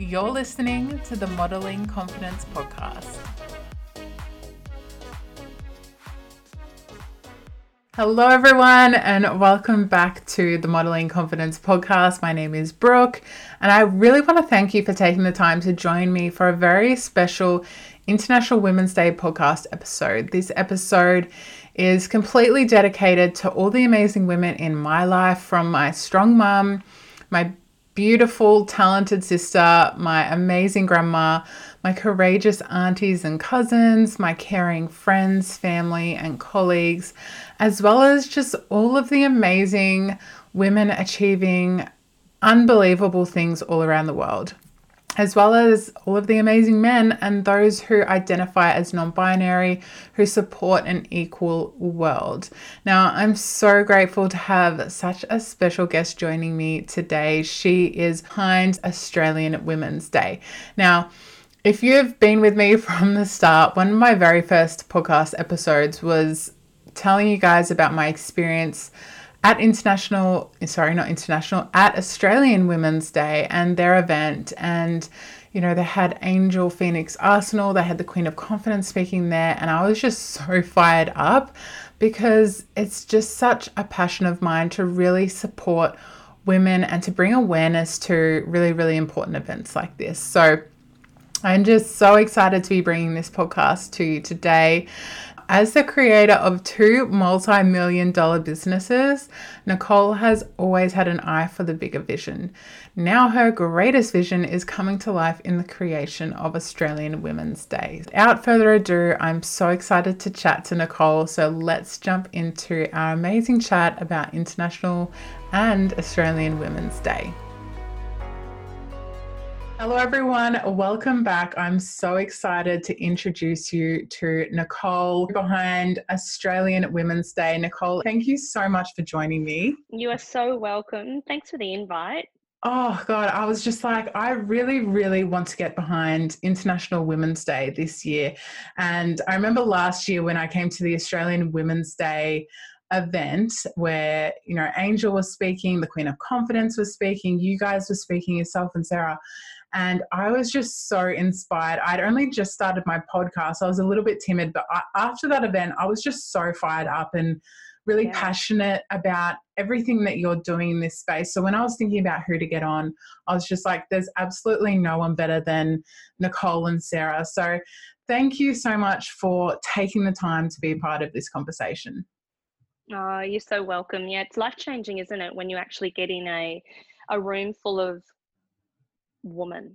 You're listening to the Modeling Confidence Podcast. Hello, everyone, and welcome back to the Modeling Confidence Podcast. My name is Brooke, and I really want to thank you for taking the time to join me for a very special International Women's Day podcast episode. This episode is completely dedicated to all the amazing women in my life from my strong mum, my beautiful, talented sister, my amazing grandma, my courageous aunties and cousins, my caring friends, family, and colleagues, as well as just all of the amazing women achieving unbelievable things all around the world as well as all of the amazing men and those who identify as non binary who support an equal world. Now, I'm so grateful to have such a special guest joining me today. She is behind Australian Women's Day. Now, if you've been with me from the start, one of my very first podcast episodes was telling you guys about my experience at international sorry not international at australian women's day and their event and you know they had angel phoenix arsenal they had the queen of confidence speaking there and i was just so fired up because it's just such a passion of mine to really support women and to bring awareness to really really important events like this so I'm just so excited to be bringing this podcast to you today. As the creator of two multi million dollar businesses, Nicole has always had an eye for the bigger vision. Now, her greatest vision is coming to life in the creation of Australian Women's Day. Without further ado, I'm so excited to chat to Nicole. So, let's jump into our amazing chat about International and Australian Women's Day. Hello, everyone. Welcome back. I'm so excited to introduce you to Nicole behind Australian Women's Day. Nicole, thank you so much for joining me. You are so welcome. Thanks for the invite. Oh, God, I was just like, I really, really want to get behind International Women's Day this year. And I remember last year when I came to the Australian Women's Day event where you know angel was speaking the queen of confidence was speaking you guys were speaking yourself and sarah and I was just so inspired. I'd only just started my podcast. I was a little bit timid, but I, after that event, I was just so fired up and really yeah. passionate about everything that you're doing in this space. So when I was thinking about who to get on, I was just like, there's absolutely no one better than Nicole and Sarah. So thank you so much for taking the time to be a part of this conversation. Oh, you're so welcome. Yeah, it's life changing, isn't it, when you actually get in a a room full of woman.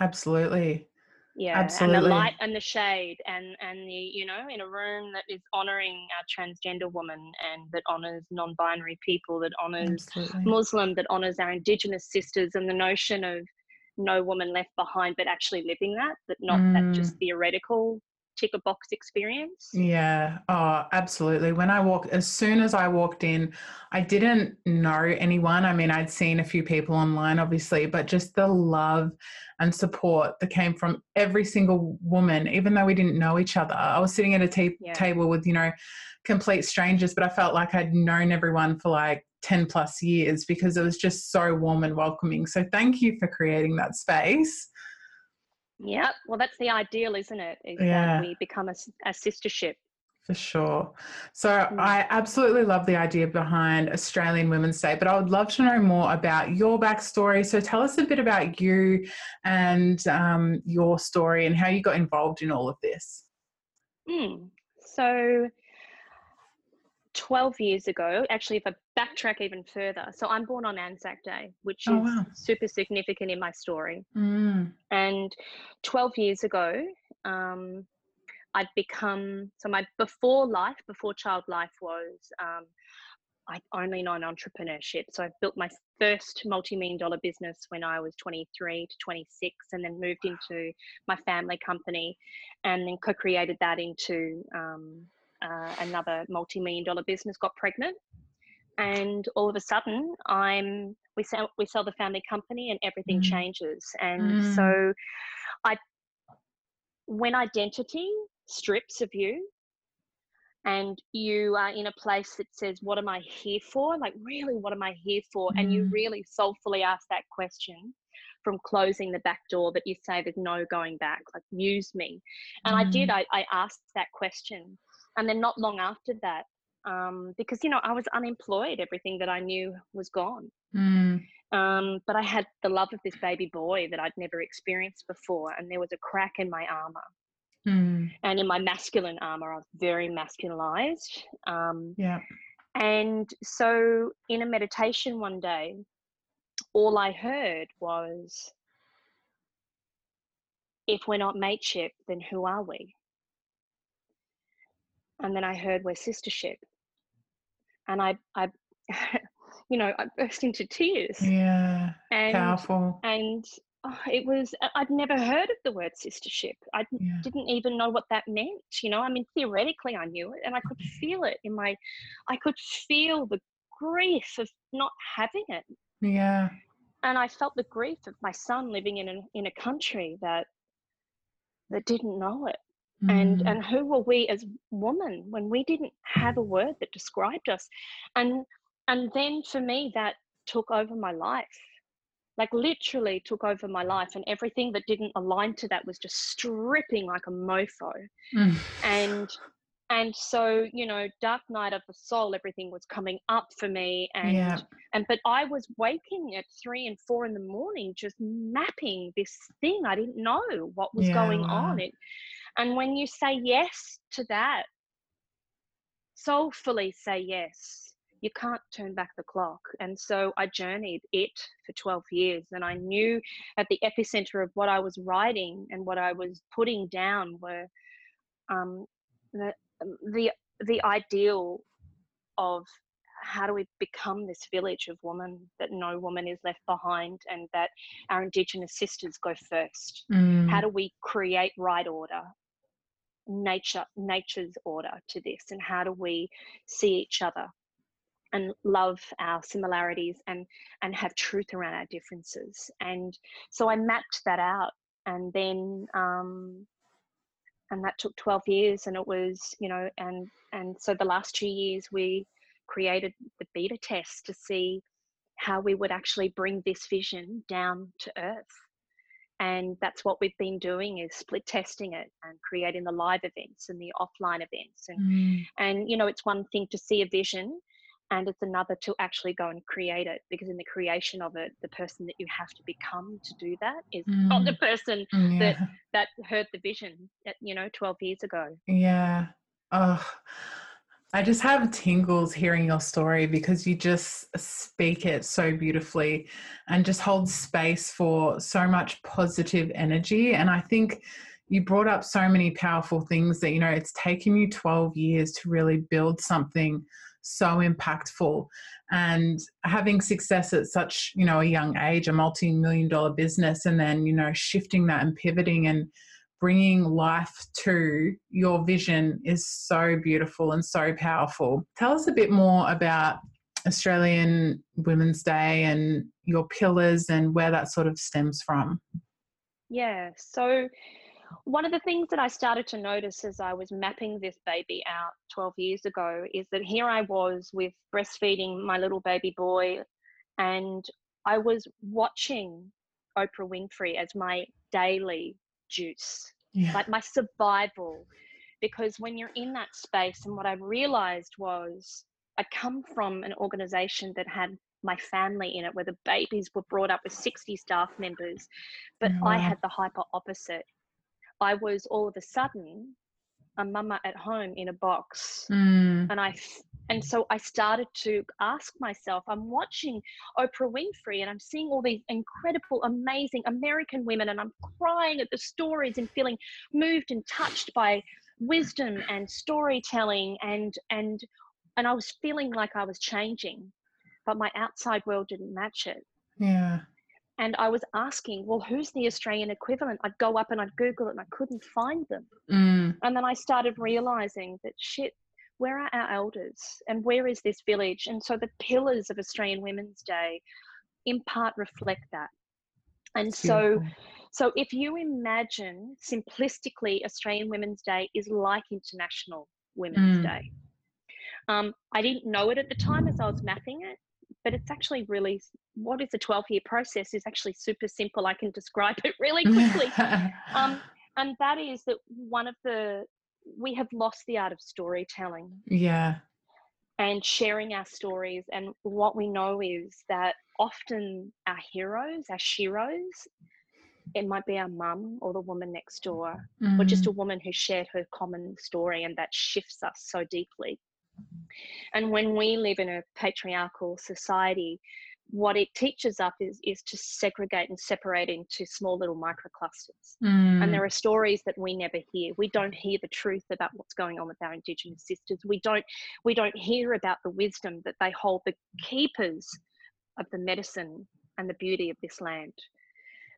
Absolutely. Yeah, Absolutely. and the light and the shade, and and the you know in a room that is honoring our transgender woman, and that honors non-binary people, that honors Absolutely. Muslim, that honors our Indigenous sisters, and the notion of no woman left behind, but actually living that, but not mm. that just mm. theoretical tick a box experience. Yeah. Oh, absolutely. When I walked, as soon as I walked in, I didn't know anyone. I mean, I'd seen a few people online, obviously, but just the love and support that came from every single woman, even though we didn't know each other. I was sitting at a t- yeah. table with, you know, complete strangers, but I felt like I'd known everyone for like 10 plus years because it was just so warm and welcoming. So thank you for creating that space. Yeah, well, that's the ideal, isn't it? Is yeah. we become a, a sistership. For sure. So mm. I absolutely love the idea behind Australian Women's Day, but I would love to know more about your backstory. So tell us a bit about you and um, your story and how you got involved in all of this. Mm. So 12 years ago, actually, if I backtrack even further, so I'm born on Anzac Day, which oh, is wow. super significant in my story. Mm. And 12 years ago, um, I'd become so my before life, before child life was um, I only known entrepreneurship. So I built my first multi-million dollar business when I was 23 to 26, and then moved into my family company, and then co-created that into um, uh, another multi-million dollar business got pregnant and all of a sudden i'm we sell we sell the family company and everything mm. changes and mm. so i when identity strips of you and you are in a place that says what am i here for like really what am i here for mm. and you mm. really soulfully ask that question from closing the back door that you say there's no going back like use me and mm. i did I, I asked that question and then not long after that um, because you know i was unemployed everything that i knew was gone mm. um, but i had the love of this baby boy that i'd never experienced before and there was a crack in my armor mm. and in my masculine armor i was very masculinized um, yeah and so in a meditation one day all I heard was, if we're not mateship, then who are we? And then I heard we're sistership. And I, I, you know, I burst into tears. Yeah. And, powerful. And oh, it was, I'd never heard of the word sistership. I yeah. didn't even know what that meant. You know, I mean, theoretically, I knew it and I could mm-hmm. feel it in my, I could feel the grief of not having it. Yeah. And I felt the grief of my son living in a, in a country that that didn't know it. Mm. And and who were we as women when we didn't have a word that described us? And and then for me that took over my life. Like literally took over my life and everything that didn't align to that was just stripping like a mofo. Mm. And and so you know dark night of the soul everything was coming up for me and yeah. and but i was waking at three and four in the morning just mapping this thing i didn't know what was yeah, going wow. on it and when you say yes to that soulfully say yes. You can't turn back the clock. And so i journeyed it for 12 years and i knew at the epicenter of what i was writing and what i was putting down were um, the, the the ideal of how do we become this village of women that no woman is left behind and that our indigenous sisters go first. Mm. how do we create right order nature nature's order to this and how do we see each other and love our similarities and and have truth around our differences. And so i mapped that out and then um, and that took 12 years and it was you know and and so the last two years we created the beta test to see how we would actually bring this vision down to earth and that's what we've been doing is split testing it and creating the live events and the offline events and mm. and you know it's one thing to see a vision and it's another to actually go and create it because in the creation of it the person that you have to become to do that is mm. not the mm. person mm, yeah. that that heard the vision at, you know 12 years ago yeah oh I just have tingles hearing your story because you just speak it so beautifully and just hold space for so much positive energy. And I think you brought up so many powerful things that, you know, it's taken you 12 years to really build something so impactful and having success at such you know a young age a multi-million dollar business and then you know shifting that and pivoting and bringing life to your vision is so beautiful and so powerful. Tell us a bit more about australian women's day and your pillars and where that sort of stems from. Yeah so one of the things that I started to notice as I was mapping this baby out 12 years ago is that here I was with breastfeeding my little baby boy, and I was watching Oprah Winfrey as my daily juice, yeah. like my survival. Because when you're in that space, and what I realized was I come from an organization that had my family in it, where the babies were brought up with 60 staff members, but oh, wow. I had the hyper opposite. I was all of a sudden a mama at home in a box. Mm. And I and so I started to ask myself, I'm watching Oprah Winfrey and I'm seeing all these incredible, amazing American women, and I'm crying at the stories and feeling moved and touched by wisdom and storytelling and and and I was feeling like I was changing, but my outside world didn't match it. Yeah and I was asking, well, who's the Australian equivalent? I'd go up and I'd Google it and I couldn't find them. Mm. And then I started realizing that shit, where are our elders and where is this village? And so the pillars of Australian Women's Day in part reflect that. And so so if you imagine simplistically Australian Women's Day is like International Women's mm. Day. Um, I didn't know it at the time as I was mapping it, but it's actually really what is a 12 year process is actually super simple. I can describe it really quickly. um, and that is that one of the we have lost the art of storytelling. Yeah. And sharing our stories. And what we know is that often our heroes, our sheroes, it might be our mum or the woman next door, mm. or just a mm. woman who shared her common story, and that shifts us so deeply. And when we live in a patriarchal society, what it teaches us is, is to segregate and separate into small little microclusters. Mm. And there are stories that we never hear. We don't hear the truth about what's going on with our Indigenous sisters. We don't we don't hear about the wisdom that they hold, the keepers of the medicine and the beauty of this land.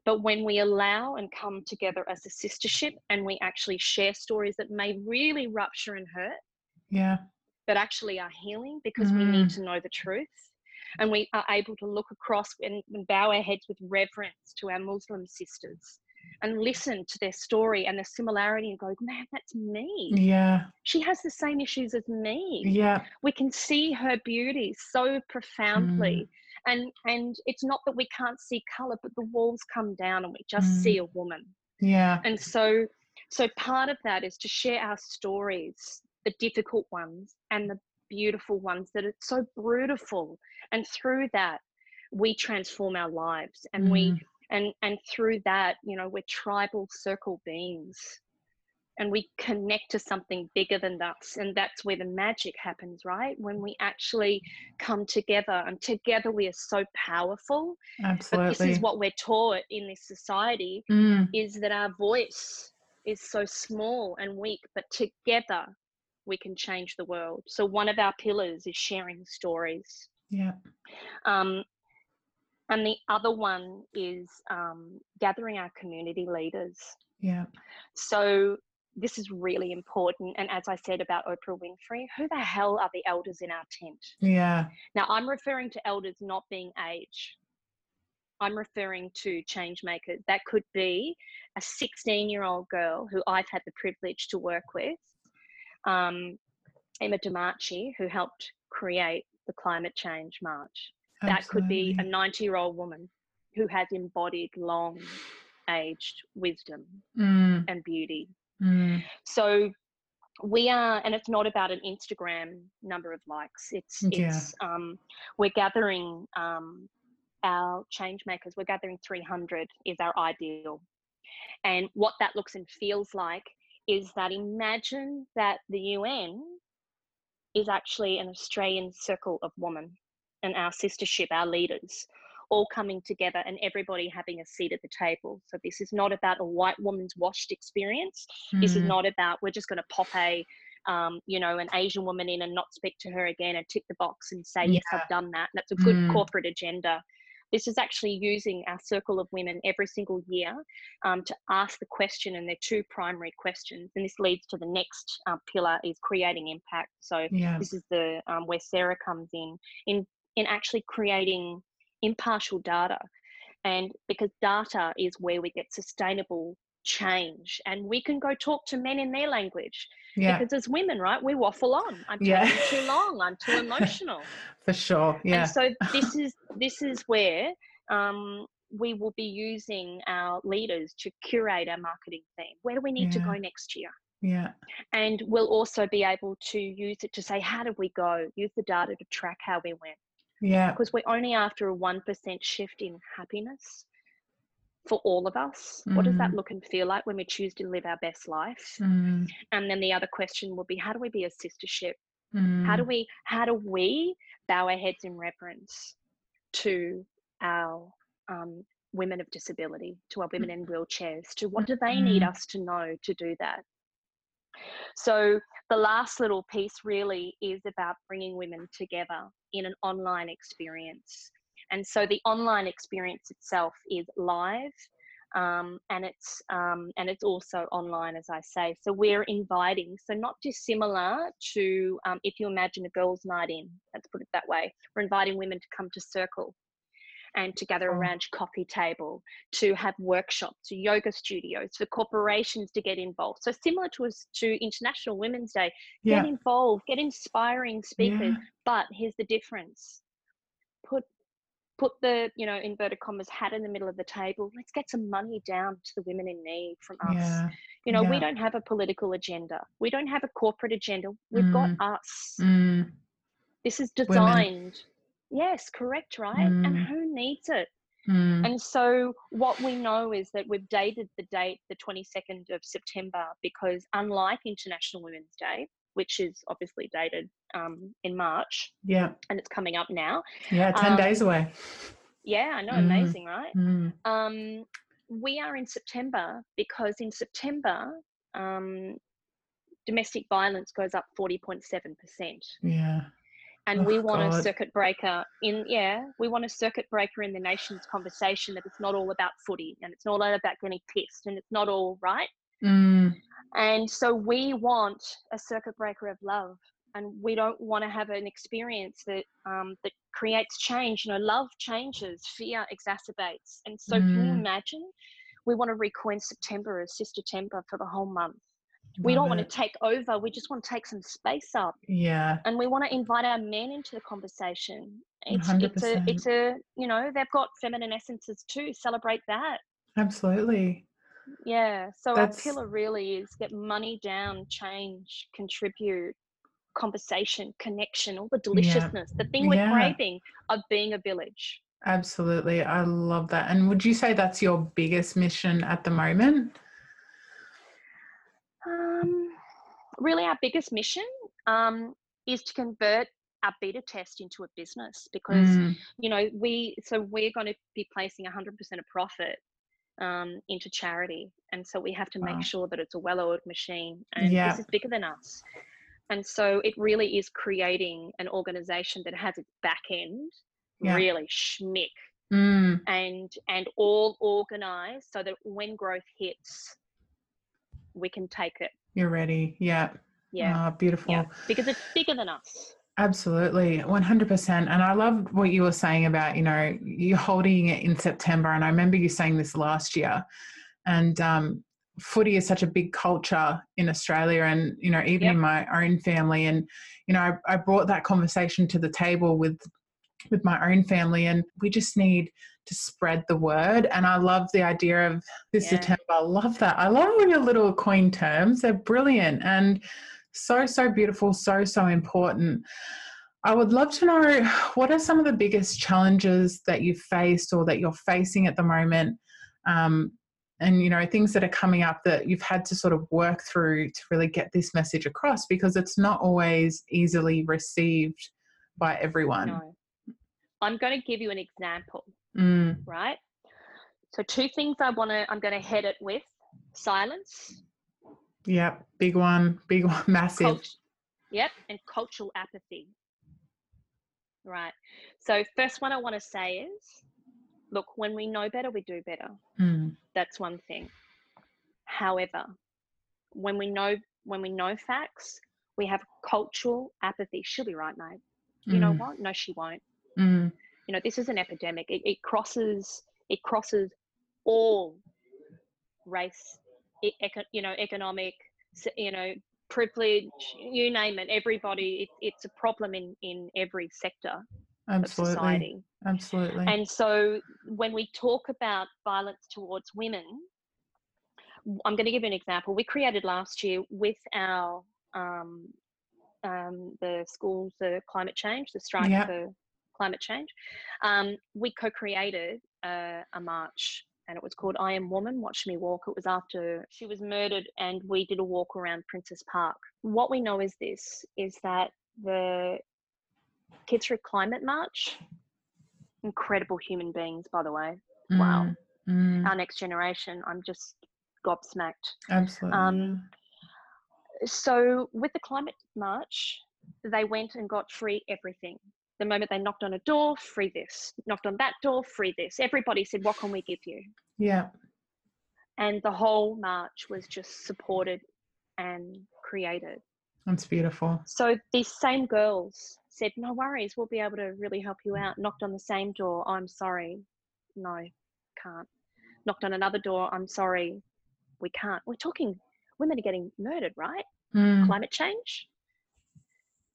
But when we allow and come together as a sistership and we actually share stories that may really rupture and hurt, yeah, but actually are healing because mm. we need mm. to know the truth and we are able to look across and, and bow our heads with reverence to our Muslim sisters and listen to their story and the similarity and go, man, that's me. Yeah. She has the same issues as me. Yeah. We can see her beauty so profoundly. Mm. And and it's not that we can't see color, but the walls come down and we just mm. see a woman. Yeah. And so so part of that is to share our stories, the difficult ones and the beautiful ones that are so beautiful and through that we transform our lives and mm. we and and through that you know we're tribal circle beings and we connect to something bigger than us and that's where the magic happens right when we actually come together and together we are so powerful absolutely but this is what we're taught in this society mm. is that our voice is so small and weak but together we can change the world so one of our pillars is sharing stories yeah. Um, and the other one is um, gathering our community leaders. Yeah. So this is really important. And as I said about Oprah Winfrey, who the hell are the elders in our tent? Yeah. Now I'm referring to elders not being age. I'm referring to change makers. That could be a 16 year old girl who I've had the privilege to work with, um, Emma Domarchi, who helped create the climate change march. Absolutely. That could be a 90 year old woman who has embodied long aged wisdom mm. and beauty. Mm. So we are, and it's not about an Instagram number of likes. It's, yeah. it's, um, we're gathering, um, our change makers, we're gathering 300 is our ideal. And what that looks and feels like is that imagine that the UN is actually an Australian circle of women and our sistership, our leaders, all coming together and everybody having a seat at the table. So this is not about a white woman's washed experience. Mm. This is hmm. not about we're just going to pop a um, you know, an Asian woman in and not speak to her again and tick the box and say, yes, I've done that. That's a good mm. corporate agenda. This is actually using our circle of women every single year um, to ask the question, and they're two primary questions. And this leads to the next uh, pillar is creating impact. So yeah. this is the um, where Sarah comes in in in actually creating impartial data, and because data is where we get sustainable change and we can go talk to men in their language yeah. because as women right we waffle on. I'm yeah. too long i'm too emotional. For sure yeah. and so this is this is where um, we will be using our leaders to curate our marketing theme where do we need yeah. to go next year? Yeah. And we'll also be able to use it to say how did we go? Use the data to track how we went. Yeah. Because we're only after a 1% shift in happiness for all of us. Mm. What does that mm. look and feel like when we choose to live our best life? Mm. And then the other question would be how do we be a sistership? Mm. How do mm. we how do we bow our heads in reverence to our um, women of disability, to our women in wheelchairs, to what do they need mm. us to know to do that? So the last little piece really is about bringing women together in an online experience. And so the online experience itself is live. Um, and it's um, and it's also online, as I say. So we're inviting, so not dissimilar to um, if you imagine a girls' night in. Let's put it that way. We're inviting women to come to Circle and to gather around around coffee table, to have workshops, to yoga studios, for corporations to get involved. So similar to us to International Women's Day, yeah. get involved, get inspiring speakers. Yeah. But here's the difference: put put the you know inverted commas hat in the middle of the table let's get some money down to the women in need from us yeah. you know yeah. we don't have a political agenda we don't have a corporate agenda we've mm. got us mm. this is designed women. yes correct right mm. and who needs it mm. and so what we know is that we've dated the date the 22nd of september because unlike international women's day which is obviously dated um, in March. Yeah. And it's coming up now. Yeah, 10 um, days away. Yeah, I know. Mm. Amazing, right? Mm. Um, we are in September because in September, um, domestic violence goes up 40.7%. Yeah. And oh, we want God. a circuit breaker in, yeah, we want a circuit breaker in the nation's conversation that it's not all about footy and it's not all about getting pissed and it's not all right. Mm. And so we want a circuit breaker of love, and we don't want to have an experience that um, that creates change. You know, love changes, fear exacerbates, and so mm. can you mm. imagine? We want to recoin September as Sistertember for the whole month. we don't want to take over. We just want to take some space up. Yeah. And we want to invite our men into the conversation. It's, 100%. it's a, it's a, you know, they've got feminine essences too. Celebrate that. Absolutely. Yeah. So That's... our pillar really is get money down, change, contribute, conversation, connection, all the deliciousness, yeah. the thing we're yeah. craving of being a village. Absolutely. I love that. And would you say that's your biggest mission at the moment? Um, really, our biggest mission um, is to convert our beta test into a business because, mm. you know, we, so we're going to be placing 100% of profit um, into charity. And so we have to wow. make sure that it's a well oiled machine. And yeah. this is bigger than us. And so it really is creating an organization that has its back end yeah. really schmick mm. and and all organized so that when growth hits, we can take it. You're ready. Yeah. Yeah. Oh, beautiful. Yeah. Because it's bigger than us. Absolutely, 100%. And I love what you were saying about, you know, you holding it in September. And I remember you saying this last year. And um, footy is such a big culture in Australia and, you know, even yep. in my own family. And, you know, I, I brought that conversation to the table with with my own family and we just need to spread the word and i love the idea of this yeah. september i love that i love all your little coin terms they're brilliant and so, so beautiful, so, so important. I would love to know what are some of the biggest challenges that you've faced or that you're facing at the moment? Um, and you know things that are coming up that you've had to sort of work through to really get this message across because it's not always easily received by everyone no. i'm going to give you an example mm. right so two things i want to i'm going to head it with silence Yep, big one, big one, massive. Cult- yep, and cultural apathy. Right. So, first one I want to say is look, when we know better, we do better. Mm. That's one thing. However, when we know when we know facts, we have cultural apathy. She'll be right, mate. You mm. know what? No, she won't. Mm. You know, this is an epidemic. It, it crosses it crosses all race, you know, economic, you know, privilege, you name it, everybody, it, it's a problem in, in every sector Absolutely. of society. Absolutely. And so when we talk about violence towards women, I'm going to give you an example. We created last year with our um, um, the schools, the climate change, the strike yep. for climate change. Um, we co-created a, a march and it was called I Am Woman, Watch Me Walk. It was after she was murdered and we did a walk around Princes Park. What we know is this, is that the Kids for Climate March, incredible human beings, by the way. Mm, wow. Mm. Our next generation, I'm just gobsmacked. Absolutely. Um, so with the climate march, they went and got free everything the moment they knocked on a door, free this. Knocked on that door, free this. Everybody said, What can we give you? Yeah. And the whole march was just supported and created. That's beautiful. So these same girls said, No worries, we'll be able to really help you out. Knocked on the same door, I'm sorry. No, can't. Knocked on another door, I'm sorry, we can't. We're talking women are getting murdered, right? Mm. Climate change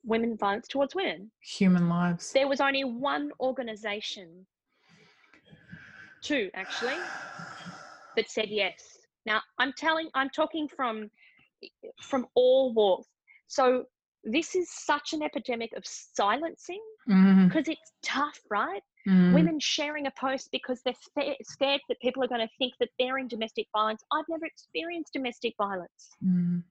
women violence towards women. Human lives. There was only one organization, two actually, that said yes. Now I'm telling, I'm talking from from all walks. So this is such an epidemic of silencing because mm-hmm. it's tough, right? Mm. Women sharing a post because they're scared that people are going to think that they're in domestic violence. I've never experienced domestic violence. Mm.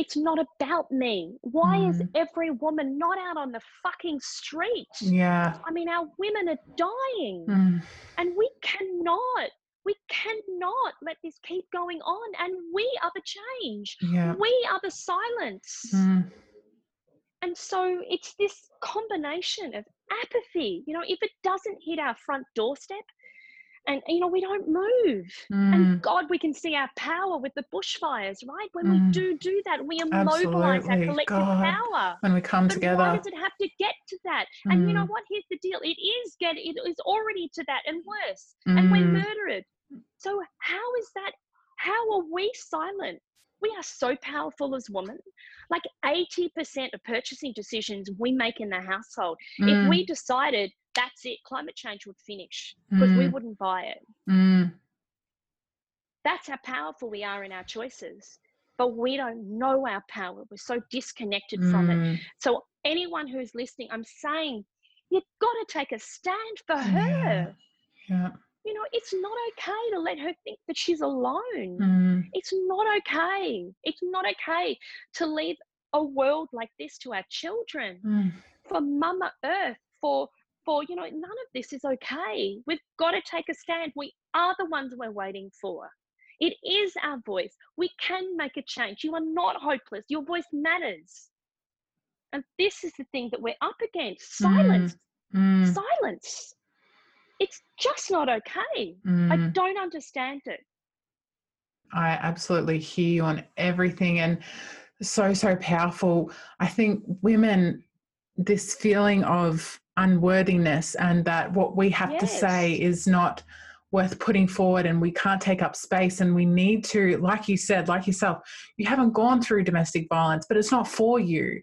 It's not about me. Why mm. is every woman not out on the fucking street? Yeah. I mean, our women are dying mm. and we cannot we cannot let this keep going on and we are the change yeah. we are the silence mm. and so it's this combination of apathy you know if it doesn't hit our front doorstep and you know we don't move mm. and god we can see our power with the bushfires right when mm. we do do that we immobilize Absolutely. our collective god. power when we come but together why does it have to get to that mm. and you know mm. what here's the deal it is get it is already to that and worse and we're mm. murdered so how is that how are we silent we are so powerful as women. Like 80% of purchasing decisions we make in the household. Mm. If we decided that's it. Climate change would finish because mm. we wouldn't buy it. Mm. That's how powerful we are in our choices. But we don't know our power. We're so disconnected mm. from it. Mm. So, anyone who's listening, I'm saying you've got to take a stand for her. Yeah. yeah. You know, it's not okay to let her think that she's alone. Mm. It's not okay. It's not okay to leave a world like this to our children. Mm. For Mama Earth, for for, you know, none of this is okay. We've got to take a stand. We are the ones we're waiting for. It is our voice. We can make a change. You are not hopeless. Your voice matters. And this is the thing that we're up against silence. Mm. Mm. Silence. It's just not okay. Mm. I don't understand it. I absolutely hear you on everything and so, so powerful. I think women, this feeling of unworthiness and that what we have yes. to say is not worth putting forward and we can't take up space and we need to like you said like yourself you haven't gone through domestic violence but it's not for you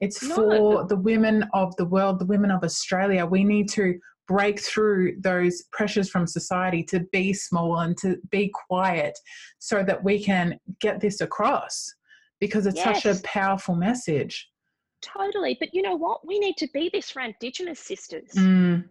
it's no. for the women of the world the women of australia we need to break through those pressures from society to be small and to be quiet so that we can get this across because it's yes. such a powerful message Totally. But you know what? We need to be this for Indigenous sisters. Mm.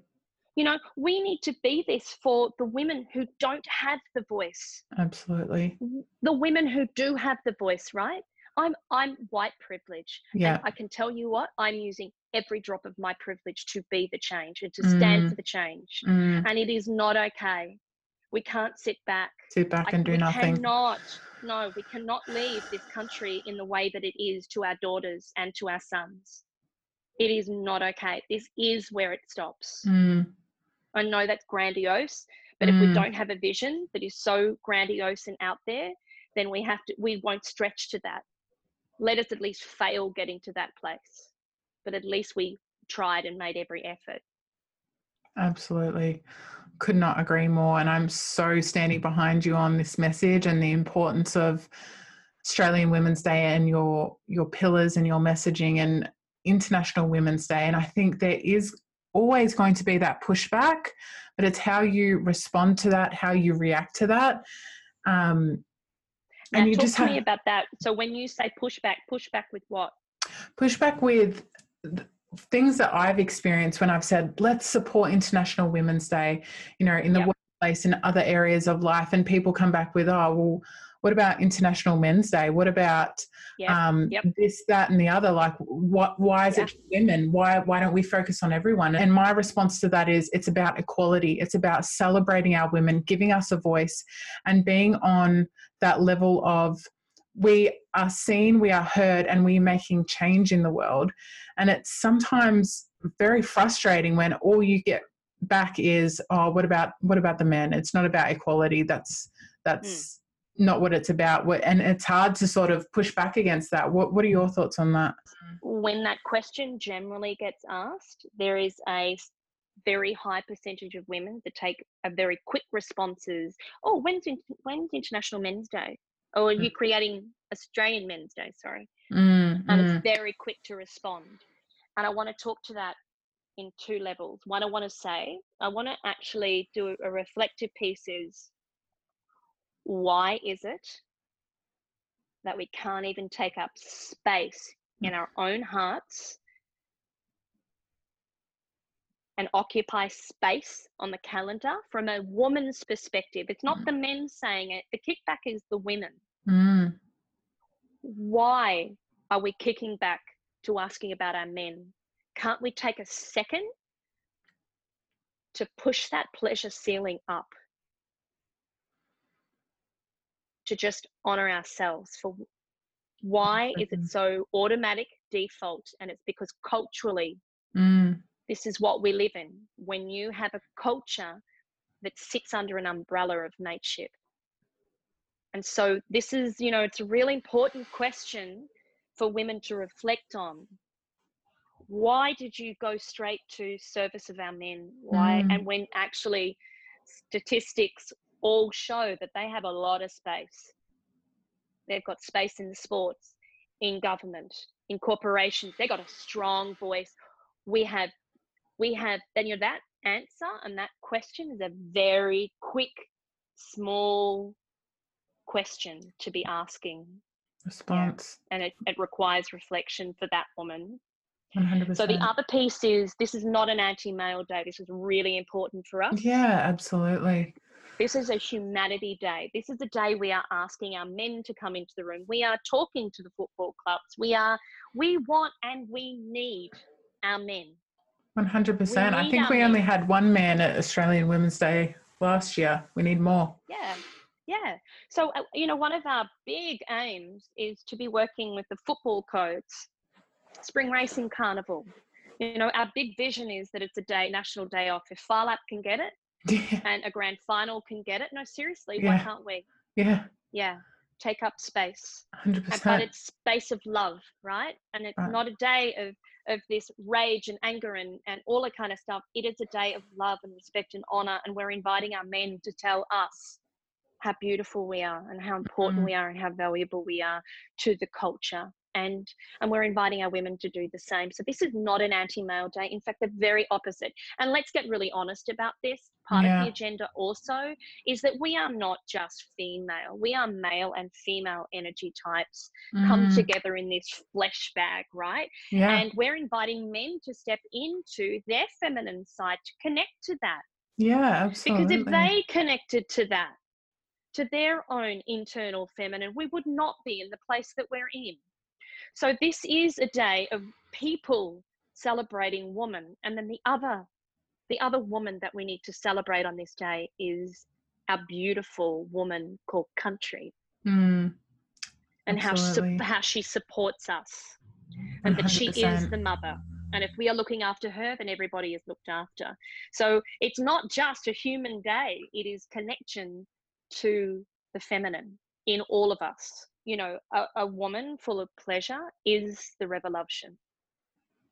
You know, we need to be this for the women who don't have the voice. Absolutely. The women who do have the voice, right? I'm I'm white privilege. Yeah. And I can tell you what, I'm using every drop of my privilege to be the change and to stand mm. for the change. Mm. And it is not okay. We can't sit back. Sit back and do nothing. we nothing. Cannot no, we cannot leave this country in the way that it is to our daughters and to our sons. It is not okay. This is where it stops. Mm. I know that's grandiose, but mm. if we mm. don't have a vision that is so grandiose and out there, then we have to we won't stretch to that. Let us at least fail getting to that place. But at least we tried and made every effort. Absolutely could not agree more. And I'm so standing behind you on this message and the importance of Australian Women's Day and your your pillars and your messaging and International Women's Day. And I think there is always going to be that pushback, but it's how you respond to that, how you react to that. Um, now, and you talk just to have, me about that. So when you say pushback, pushback with what? Pushback with things that I've experienced when I've said, let's support International Women's Day, you know, in the yep. workplace and other areas of life, and people come back with, oh, well, what about International Men's Day? What about yep. Um, yep. this, that, and the other? Like, what? Why is it women? Why? Why don't we focus on everyone? And my response to that is, it's about equality. It's about celebrating our women, giving us a voice, and being on that level of we are seen, we are heard, and we're making change in the world. And it's sometimes very frustrating when all you get back is, oh, what about what about the men? It's not about equality. That's that's mm. not what it's about. And it's hard to sort of push back against that. What what are your thoughts on that? When that question generally gets asked, there is a very high percentage of women that take a very quick responses. Oh, when's when's International Men's Day? Or you're creating Australian Men's Day, sorry. Mm, and mm. it's very quick to respond. And I want to talk to that in two levels. One, I want to say, I want to actually do a reflective piece is why is it that we can't even take up space in our own hearts and occupy space on the calendar from a woman's perspective. It's not mm. the men saying it, the kickback is the women. Mm. Why are we kicking back to asking about our men? Can't we take a second to push that pleasure ceiling up? To just honor ourselves for why is it so automatic default? And it's because culturally, mm this is what we live in when you have a culture that sits under an umbrella of mateship and so this is you know it's a really important question for women to reflect on. Why did you go straight to service of our men? Why mm. and when actually statistics all show that they have a lot of space. They've got space in the sports in government in corporations. They've got a strong voice. We have we have then you know that answer and that question is a very quick small question to be asking response yeah. and it, it requires reflection for that woman 100%. so the other piece is this is not an anti-male day this is really important for us yeah absolutely this is a humanity day this is a day we are asking our men to come into the room we are talking to the football clubs we are we want and we need our men 100%. I think we only had one man at Australian Women's Day last year. We need more. Yeah. Yeah. So, uh, you know, one of our big aims is to be working with the football codes, Spring Racing Carnival. You know, our big vision is that it's a day, national day off. If Phar Lap can get it yeah. and a grand final can get it, no, seriously, yeah. why can't we? Yeah. Yeah. Take up space. 100%. But it's space of love, right? And it's right. not a day of of this rage and anger and, and all that kind of stuff. It is a day of love and respect and honor. And we're inviting our men to tell us how beautiful we are and how important mm-hmm. we are and how valuable we are to the culture. And and we're inviting our women to do the same. So this is not an anti-male day in fact the very opposite. And let's get really honest about this. Part yeah. of the agenda also is that we are not just female. We are male and female energy types mm. come together in this flesh bag right? Yeah. and we're inviting men to step into their feminine side to connect to that. Yeah absolutely because if they connected to that to their own internal feminine, we would not be in the place that we're in. So this is a day of people celebrating woman. And then the other, the other woman that we need to celebrate on this day is our beautiful woman called country. Mm, and how, su- how she supports us and 100%. that she is the mother. And if we are looking after her, then everybody is looked after. So it's not just a human day, it is connection to the feminine in all of us you know a, a woman full of pleasure is the revolution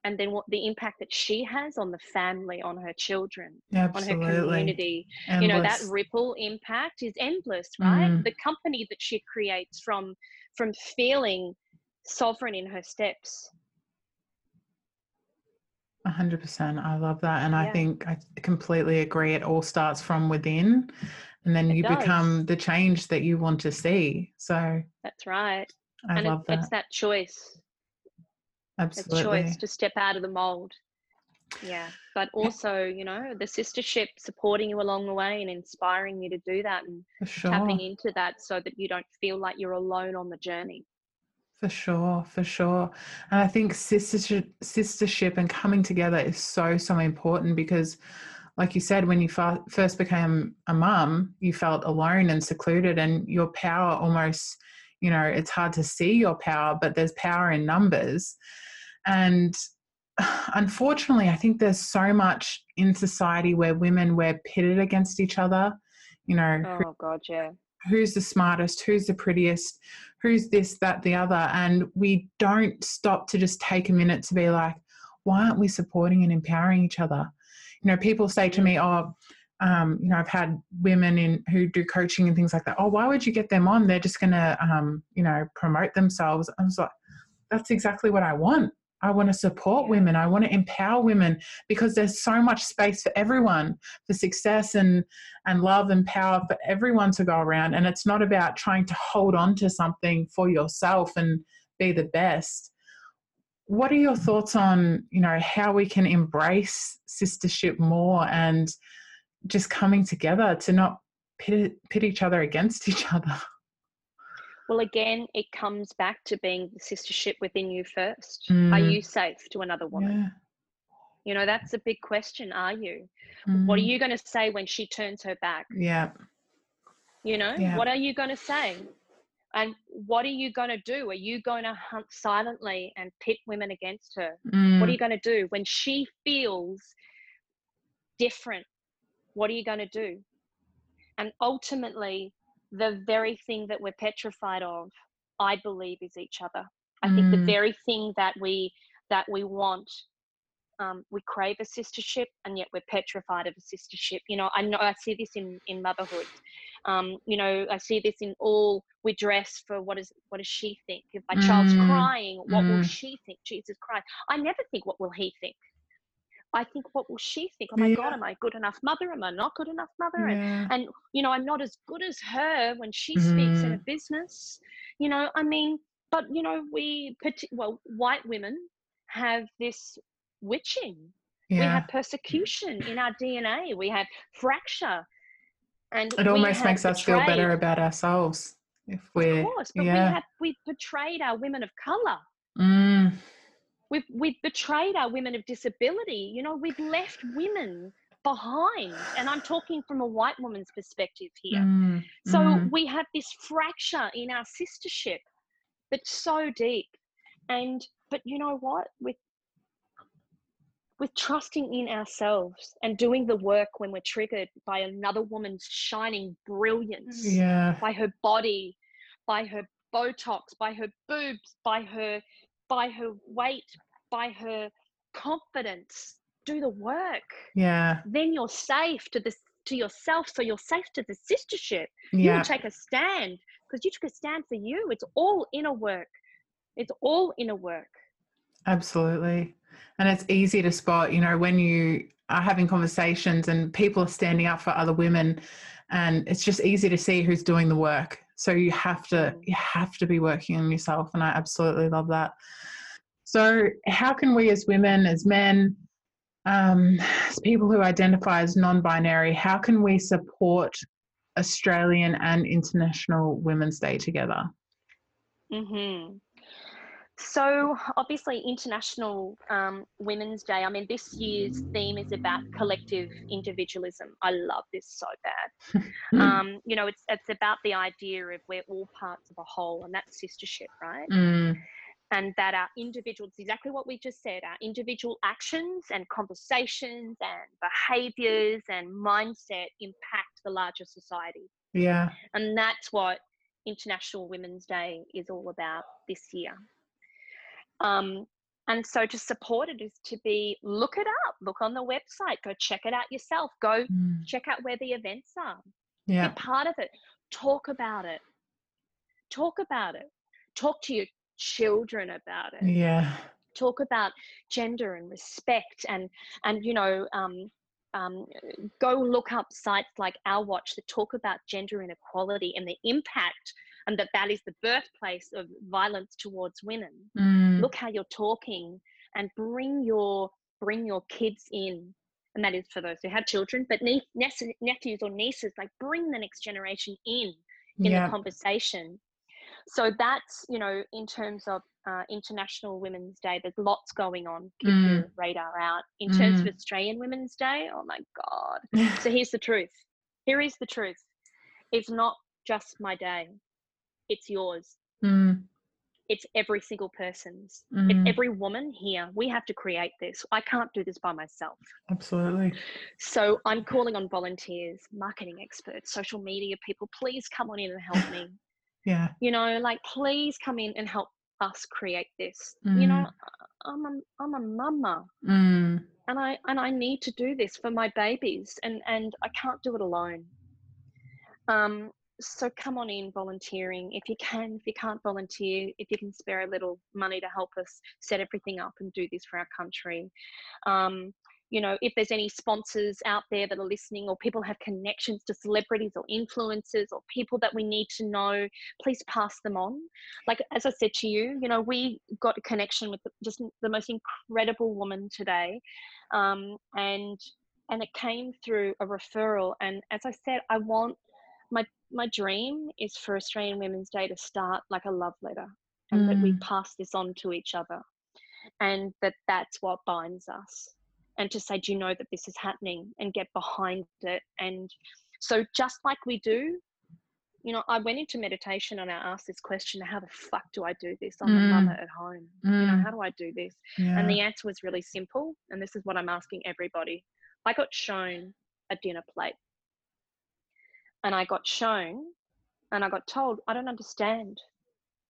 and then what the impact that she has on the family on her children Absolutely. on her community endless. you know that ripple impact is endless right mm. the company that she creates from from feeling sovereign in her steps 100% i love that and yeah. i think i completely agree it all starts from within and then it you does. become the change that you want to see so that's right I and love it, that. it's that choice absolutely a choice to step out of the mold yeah but also you know the sistership supporting you along the way and inspiring you to do that and sure. tapping into that so that you don't feel like you're alone on the journey for sure for sure and i think sistership sistership and coming together is so so important because like you said, when you first became a mum, you felt alone and secluded, and your power almost, you know, it's hard to see your power, but there's power in numbers. And unfortunately, I think there's so much in society where women we're pitted against each other. You know, oh god, yeah. Who's the smartest? Who's the prettiest? Who's this, that, the other? And we don't stop to just take a minute to be like, why aren't we supporting and empowering each other? you know people say to me oh um, you know, I've had women in who do coaching and things like that. Oh, why would you get them on? They're just going to, um, you know, promote themselves. I was like, that's exactly what I want. I want to support women. I want to empower women because there's so much space for everyone for success and and love and power for everyone to go around. And it's not about trying to hold on to something for yourself and be the best. What are your thoughts on, you know, how we can embrace sistership more and just coming together to not pit, pit each other against each other? Well, again, it comes back to being the sistership within you first. Mm. Are you safe to another woman? Yeah. You know, that's a big question. Are you? Mm. What are mm. you going to say when she turns her back? Yeah. You know, yeah. what are you going to say? And what are you going to do? Are you going to hunt silently and pit women against her? Mm. What are you going to do when she feels different? What are you going to do? And ultimately, the very thing that we're petrified of, I believe, is each other. I mm. think the mm. very thing that we that we want, um, we crave a sistership, and yet we're petrified of a sistership. You know, I know I see this in in motherhood. Um, you know, I see this in all. We dress for what is what does she think? If my mm. child's crying, what mm. will she think? Jesus Christ! I never think what will he think. I think, what will she think? Oh my yeah. God, am I good enough mother? Am I not good enough mother? Yeah. And, and, you know, I'm not as good as her when she speaks in a mm. business. You know, I mean, but, you know, we, well, white women have this witching. Yeah. We have persecution in our DNA. We have fracture. And it almost makes betrayed, us feel better about ourselves if we're. Of course, but yeah. we have we betrayed our women of color. Mm We've, we've betrayed our women of disability. You know, we've left women behind. And I'm talking from a white woman's perspective here. Mm, so mm. we have this fracture in our sistership that's so deep. And, but you know what? With, with trusting in ourselves and doing the work when we're triggered by another woman's shining brilliance, yeah. by her body, by her Botox, by her boobs, by her by her weight, by her confidence. Do the work. Yeah. Then you're safe to this to yourself, so you're safe to the sistership. Yeah. You will take a stand because you took a stand for you. It's all inner work. It's all inner work. Absolutely. And it's easy to spot, you know, when you are having conversations and people are standing up for other women and it's just easy to see who's doing the work so you have to you have to be working on yourself and i absolutely love that. So how can we as women as men um, as people who identify as non-binary how can we support australian and international women's day together? Mm-hmm. So, obviously, International um, Women's Day. I mean, this year's theme is about collective individualism. I love this so bad. um, you know, it's it's about the idea of we're all parts of a whole, and that's sistership, right? Mm. And that our individuals, exactly what we just said, our individual actions and conversations and behaviors and mindset impact the larger society. Yeah. And that's what International Women's Day is all about this year. Um, and so to support it is to be look it up, look on the website, go check it out yourself, go mm. check out where the events are. Yeah. Be part of it. Talk about it. Talk about it. Talk to your children about it. Yeah. Talk about gender and respect and and you know um, um, go look up sites like Our Watch that talk about gender inequality and the impact and that that is the birthplace of violence towards women mm. look how you're talking and bring your bring your kids in and that is for those who have children but ne- nephews or nieces like bring the next generation in in yeah. the conversation so that's you know in terms of uh, international women's day there's lots going on keep mm. your radar out in mm. terms of mm. australian women's day oh my god so here's the truth here is the truth it's not just my day it's yours. Mm. It's every single person's. Mm. It's every woman here. We have to create this. I can't do this by myself. Absolutely. So I'm calling on volunteers, marketing experts, social media people. Please come on in and help me. yeah. You know, like please come in and help us create this. Mm. You know, I'm a I'm a mama. Mm. and I and I need to do this for my babies, and and I can't do it alone. Um, so come on in volunteering if you can. If you can't volunteer, if you can spare a little money to help us set everything up and do this for our country. Um, you know, if there's any sponsors out there that are listening or people have connections to celebrities or influencers or people that we need to know, please pass them on. Like, as I said to you, you know, we got a connection with just the most incredible woman today. Um, and, and it came through a referral. And as I said, I want my, my dream is for Australian Women's Day to start like a love letter and mm. that we mm. pass this on to each other and that that's what binds us and to say, do you know that this is happening and get behind it? And so, just like we do, you know, I went into meditation and I asked this question how the fuck do I do this? I'm mm. a mother at home. Mm. You know, mm. how do I do this? Yeah. And the answer was really simple. And this is what I'm asking everybody. I got shown a dinner plate. And I got shown and I got told, I don't understand.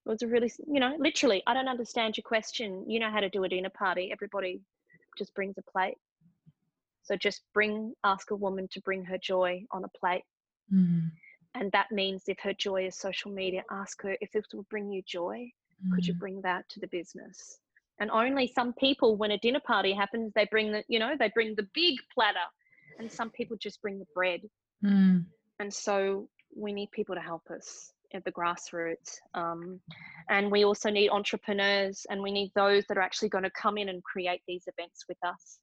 It was a really, you know, literally, I don't understand your question. You know how to do a dinner party. Everybody just brings a plate. So just bring, ask a woman to bring her joy on a plate. Mm. And that means if her joy is social media, ask her if this will bring you joy, mm. could you mm. bring that to the business? And only some people, when a dinner party happens, they bring the, you know, they bring the big platter, and some people just bring the bread. Mm. And so we need people to help us at the grassroots. Um, and we also need entrepreneurs and we need those that are actually going to come in and create these events with us.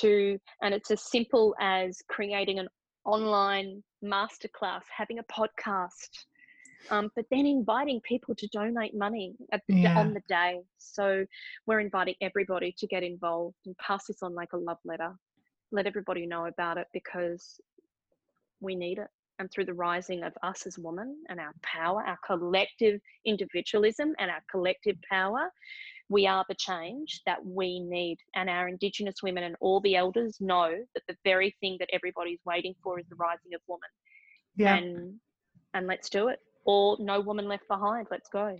To, and it's as simple as creating an online masterclass, having a podcast, um, but then inviting people to donate money yeah. on the day. So we're inviting everybody to get involved and pass this on like a love letter. Let everybody know about it because we need it and through the rising of us as women and our power, our collective individualism and our collective power, we are the change that we need. And our Indigenous women and all the elders know that the very thing that everybody's waiting for is the rising of women. Yeah. And and let's do it. Or no woman left behind. Let's go.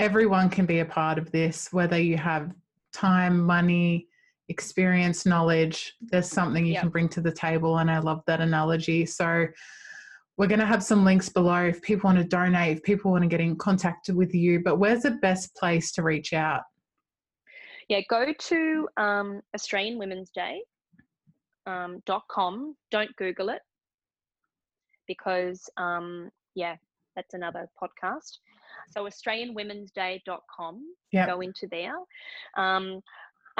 Everyone can be a part of this, whether you have time, money, experience, knowledge. There's something you yep. can bring to the table. And I love that analogy. So we're going to have some links below if people want to donate, if people want to get in contact with you. But where's the best place to reach out? Yeah, go to um, Australian Women's Day um, dot com. Don't Google it because um, yeah, that's another podcast. So AustralianWomen'sDay.com. Yep. Go into there. Um,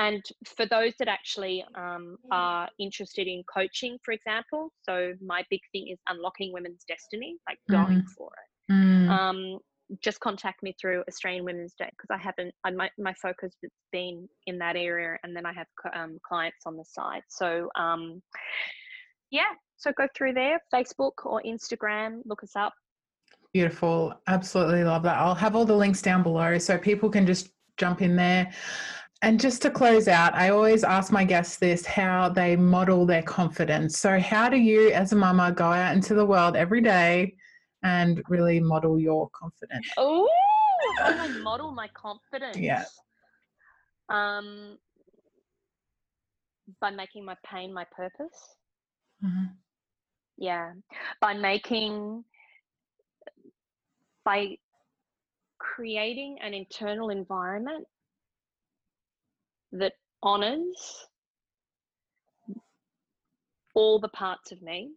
and for those that actually um, are interested in coaching, for example, so my big thing is unlocking women's destiny, like going mm. for it. Mm. Um, just contact me through Australian Women's Day because I haven't. I, my my focus has been in that area, and then I have um, clients on the side. So um, yeah, so go through there, Facebook or Instagram, look us up. Beautiful, absolutely love that. I'll have all the links down below so people can just jump in there. And just to close out, I always ask my guests this how they model their confidence. So, how do you, as a mama, go out into the world every day and really model your confidence? Oh, I model my confidence? Yeah. Um, by making my pain my purpose. Mm-hmm. Yeah. By making, by creating an internal environment that honors all the parts of me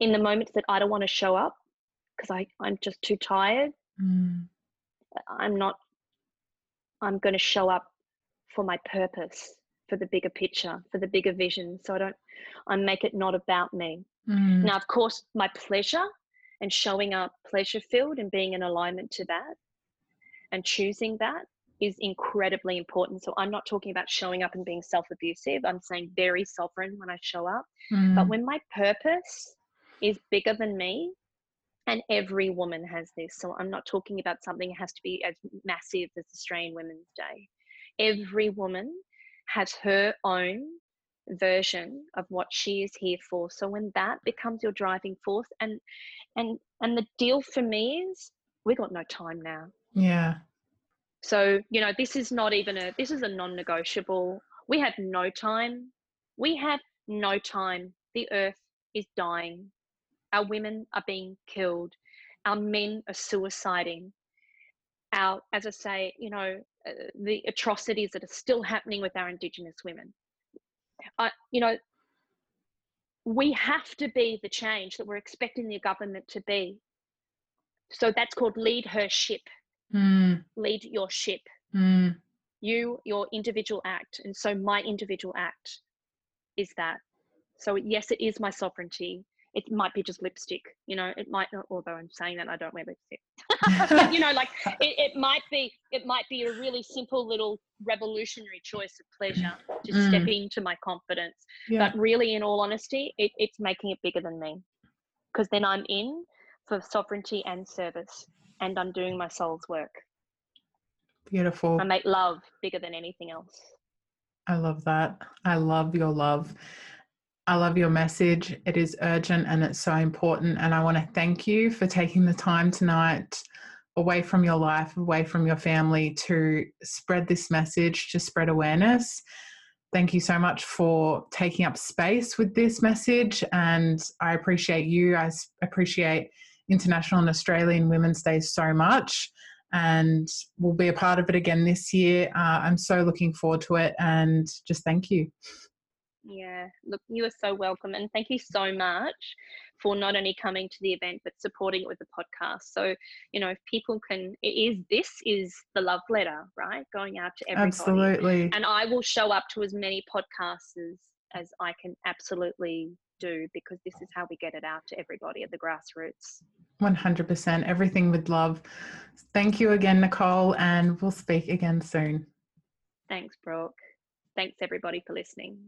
in the moments that I don't want to show up because I I'm just too tired. Mm. I'm not. I'm going to show up for my purpose, for the bigger picture, for the bigger vision. So I don't. I make it not about me. Mm. Now, of course, my pleasure and showing up pleasure filled and being in alignment to that and choosing that is incredibly important. So I'm not talking about showing up and being self abusive. I'm saying very sovereign when I show up. Mm. But when my purpose is bigger than me, and every woman has this. So I'm not talking about something that has to be as massive as Australian Women's Day. Every woman has her own version of what she is here for. So when that becomes your driving force and and and the deal for me is we got no time now. Yeah. So, you know, this is not even a, this is a non negotiable. We have no time. We have no time. The earth is dying. Our women are being killed. Our men are suiciding. Our, as I say, you know, uh, the atrocities that are still happening with our Indigenous women. Uh, you know, we have to be the change that we're expecting the government to be. So that's called lead her ship. Mm. Lead your ship. Mm. You, your individual act. And so my individual act is that. So, yes, it is my sovereignty. It might be just lipstick, you know, it might not, although I'm saying that I don't wear lipstick. but, you know, like it, it might be, it might be a really simple little revolutionary choice of pleasure to mm. step into my confidence. Yeah. But really, in all honesty, it, it's making it bigger than me because then I'm in for sovereignty and service and I'm doing my soul's work. Beautiful. I make love bigger than anything else. I love that. I love your love. I love your message. It is urgent and it's so important. And I want to thank you for taking the time tonight away from your life, away from your family to spread this message, to spread awareness. Thank you so much for taking up space with this message. And I appreciate you. I appreciate International and Australian Women's Day so much and we'll be a part of it again this year. Uh, I'm so looking forward to it and just thank you. Yeah, look, you are so welcome. And thank you so much for not only coming to the event, but supporting it with the podcast. So, you know, if people can, it is this is the love letter, right? Going out to everybody. Absolutely. And I will show up to as many podcasts as, as I can absolutely do because this is how we get it out to everybody at the grassroots. 100%. Everything with love. Thank you again, Nicole, and we'll speak again soon. Thanks, Brooke. Thanks, everybody, for listening.